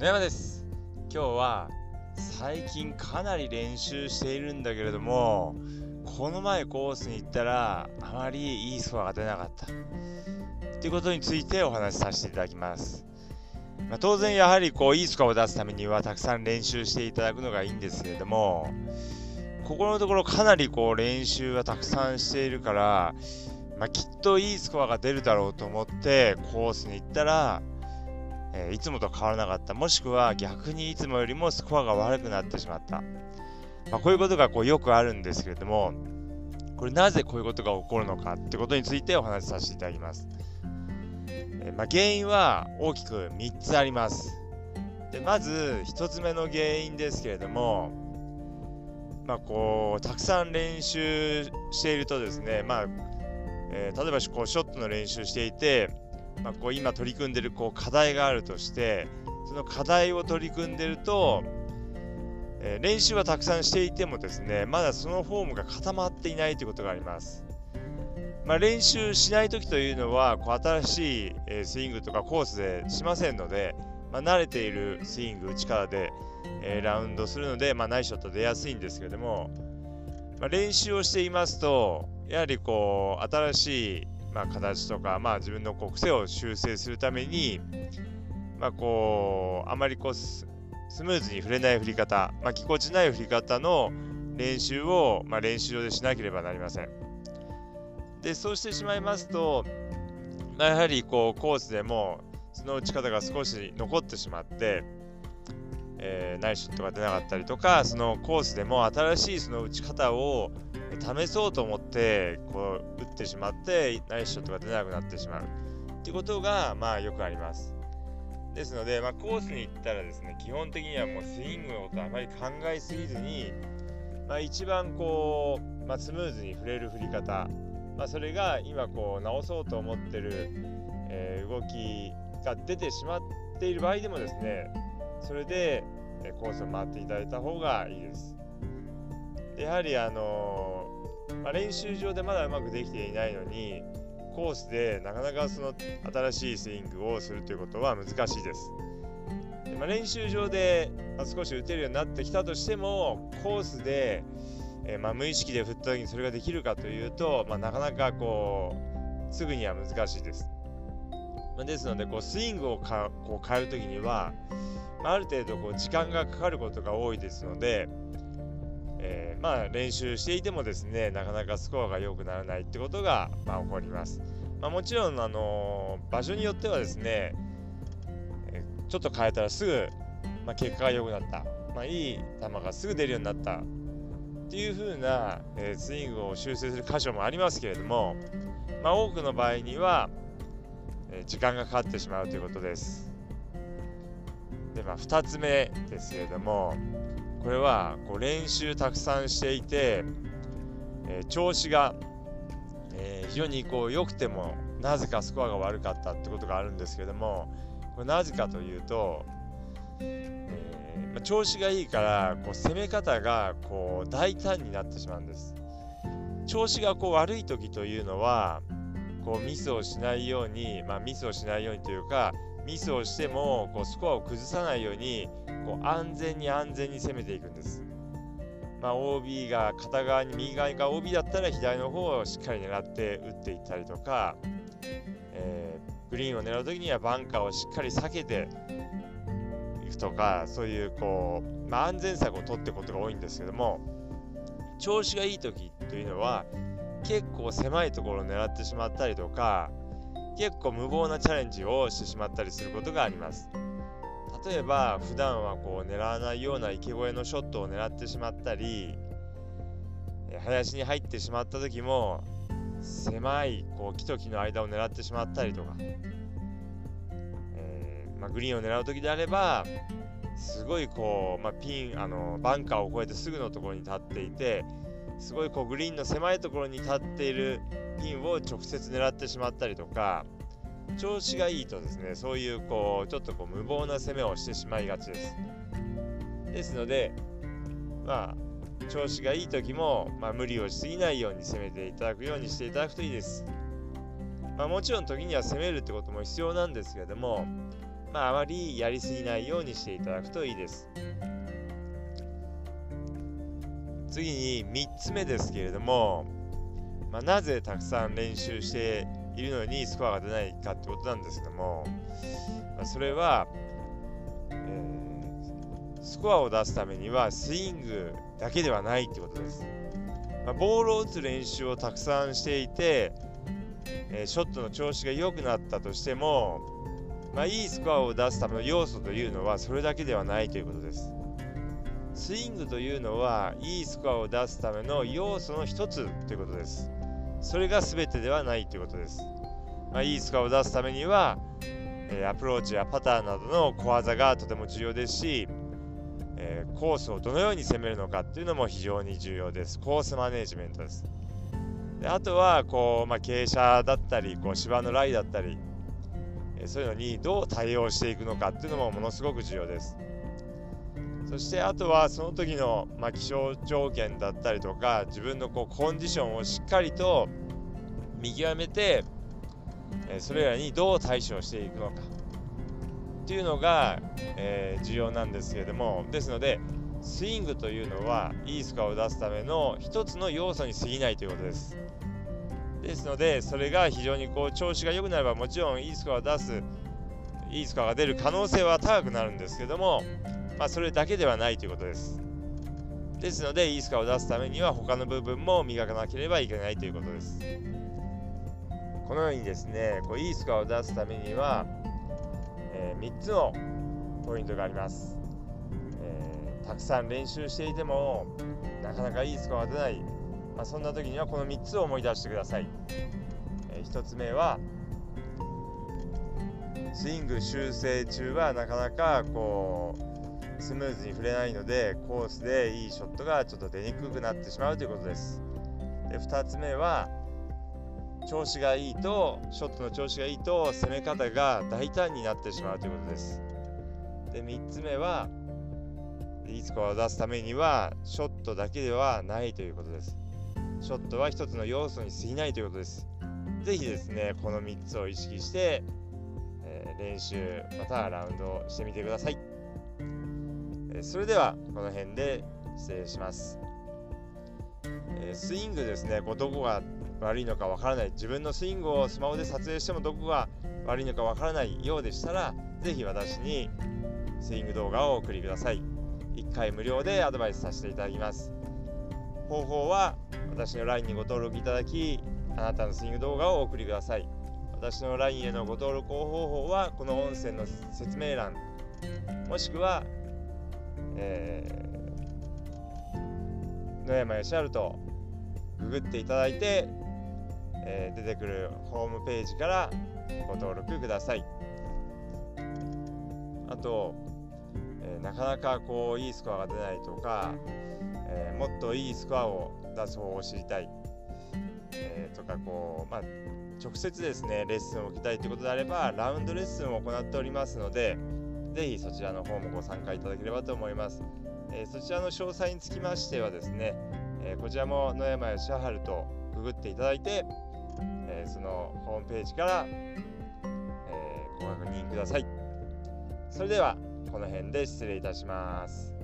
野山です。今日は最近かなり練習しているんだけれどもこの前コースに行ったらあまりいいスコアが出なかった。ということについてお話しさせていただきます、まあ、当然やはりこういいスコアを出すためにはたくさん練習していただくのがいいんですけれどもここのところかなりこう練習はたくさんしているからまあ、きっといいスコアが出るだろうと思ってコースに行ったら、えー、いつもと変わらなかった。もしくは逆にいつもよりもスコアが悪くなってしまった。まあ、こういうことがこうよくあるんですけれども、これなぜこういうことが起こるのかってことについてお話しさせていただきます。えー、まあ、原因は大きく3つあります。でまず1つ目の原因ですけれども、まあ、こうたくさん練習しているとですね、まあ、えー、例えばこうショットの練習していて、まあ、こう今取り組んでるこう課題があるとしてその課題を取り組んでると、えー、練習はたくさんしていてもですねまだそのフォームが固まっていないということがあります。まあ、練習しない時というのはこう新しい、え、スイングとかコースでしませんので、まあ、慣れているスイング力で、え、ラウンドするので、まあ、ナイスショット出やすいんですけども、まあ、練習をしていますとやはりこう新しい、まあ、形とか、まあ、自分のこう癖を修正するために、まあ、こうあまりこうスムーズに振れない振り方、まあ、ぎこちない振り方の練習を、まあ、練習場でしなければなりません。でそうしてしまいますと、まあ、やはりこうコースでもその打ち方が少し残ってしまって、えー、ナイスショットが出なかったりとかそのコースでも新しいその打ち方を試そうと思ってこう打ってしまってナイスショットが出なくなってしまうっていうことがまあよくあります。ですので、まあ、コースに行ったらですね基本的にはもうスイングのことあまり考えすぎずに、まあ、一番こう、まあ、スムーズに振れる振り方、まあ、それが今こう直そうと思ってる、えー、動きが出てしまっている場合でもですねそれでコースを回っていただいた方がいいです。やはりあのまあ、練習場でまだうまくできていないのにコースでなかなかその新しいスイングをするということは難しいです。でまあ、練習場で、まあ、少し打てるようになってきたとしてもコースで、えー、まあ、無意識で振った時にそれができるかというと、まなかなかこうすぐには難しいです。まですのでこうスイングをかこう変える時には、まあ、る程度こう時間がかかることが多いですので、えー、まあ練習していてもですねなかなかスコアが良くならないってことが、まあ、起こります、まあ、もちろん、あの、場所によってはですね、えちょっと変えたらすぐ、まあ、結果が良くなった、まあ、いい球がすぐ出るようになった。っていう風な、え、スイングを修正する箇所もありますけれども、ま、多くの場合には、え時間がかかってしまうということです。で、まあ、2つ目ですけれどもこれはこう練習たくさんしていて、えー、調子が、えー、非常にこう良くてもなぜかスコアが悪かったってことがあるんですけどもこれなぜかというと、えー、まあ、調子がいいからこう攻め方がこう大胆になってしまうんです。調子がこう悪い時というのはこうミスをしないように、まあ、ミスをしないようにというかミスをしてもこうスコアを崩さないようにこう安全に安全に攻めていくんです。まあ、OB が片側に右側が OB だったら左の方をしっかり狙って打っていったりとか、えー、グリーンを狙う時にはバンカーをしっかり避けていくとかそういうこう、まあ、安全策を取っていくことが多いんですけども調子がいい時というのは結構狭いところを狙ってしまったりとか結構無謀なチャレンジをしてしまったりすることがあります。例えば普段はこう狙わないような池越えのショットを狙ってしまったり林に入ってしまった時も狭いこう木と木の間を狙ってしまったりとか、えー、まあ、グリーンを狙う時であればすごいこう、まあ、ピンあのバンカーを越えてすぐのところに立っていてすごいこうグリーンの狭いところに立っているピンを直接狙ってしまったりとか調子がいいとですねそういうこうちょっとこう無謀な攻めをしてしまいがちですですのでまあ調子がいい時も、まあ、無理をしすぎないように攻めていただくようにしていただくといいです、まあ、もちろん時には攻めるってことも必要なんですけれどもまあ、あまりやりすぎないようにしていただくといいです。次に3つ目ですけれども、まあ、なぜたくさん練習しているのにスコアが出ないかってことなんですけども、まあ、それは、えー、スコアを出すためにはスイングだけではないってことです。まあ、ボールを打つ練習をたくさんしていて、えー、ショットの調子が良くなったとしても、まあ、いいスコアを出すための要素というのはそれだけではないということです。スイングというのはいいスコアを出すための要素の一つということです。それが全てではないということです。まあ、いいスコアを出すためには、えー、アプローチやパターンなどの小技がとても重要ですし、えー、コースをどのように攻めるのかっていうのも非常に重要です。コースマネジメントです。であとはこう、まあ、傾斜だったりこう芝のライだったり、えー、そういうのにどう対応していくのかっていうのもものすごく重要です。そしてあとはその時の、まあ、気象条件だったりとか自分のこうコンディションをしっかりと見極めて、えそれらにどう対処していくのかっていうのが、えー、重要なんですけれどもですのでスイングというのはいいスコアを出すための一つの要素に過ぎないということです。ですのでそれが非常にこう調子が良くなればもちろんいいスコアを出すいいスコアが出る可能性は高くなるんですけどもまあ、それだけではないということです。ですので、いいスコアを出すためには他の部分も磨かなければいけないということです。このようにですね、こういいスコアを出すためには、えー、3つのポイントがあります、えー、たくさん練習していてもなかなかいいスコアが出ない、まあ、そんな時にはこの3つを思い出してください。えー、1つ目はスイング修正中はなかなかこうスムーズに振れないのでコースでいいショットがちょっと出にくくなってしまうということです。で2つ目は調子がいいとショットの調子がいいと攻め方が大胆になってしまうということです。で3つ目はいいスコアを出すためにはショットだけではないということです。ショットは1つの要素に過ぎないということです。ぜひですねこの3つを意識して、え、練習またはラウンドしてみてください。それではこの辺で失礼します。えスイングですね、こうどこが悪いのかわからない、自分のスイングをスマホで撮影してもどこが悪いのかわからないようでしたら、ぜひ私にスイング動画をお送りください。1回無料でアドバイスさせていただきます。方法は私の LINE にご登録いただき、あなたのスイング動画をお送りください。私の LINE へのご登録方法はこの音声の説明欄もしくはえー、野山義治とググっていただいて、えー、出てくるホームページからご登録ください。あと、えー、なかなかこういいスコアが出ないとか、えー、もっといいスコアを出す方法を知りたい、えー、とかこう、まあ、直接ですねレッスンを受けたいということであればラウンドレッスンを行っておりますので、ぜひそちらの方もご参加いただければと思います。え、そちらの詳細につきましてはですね、え、こちらも野山義治とググっていただいて、え、そのホームページから、えご確認ください。それではこの辺で失礼いたします。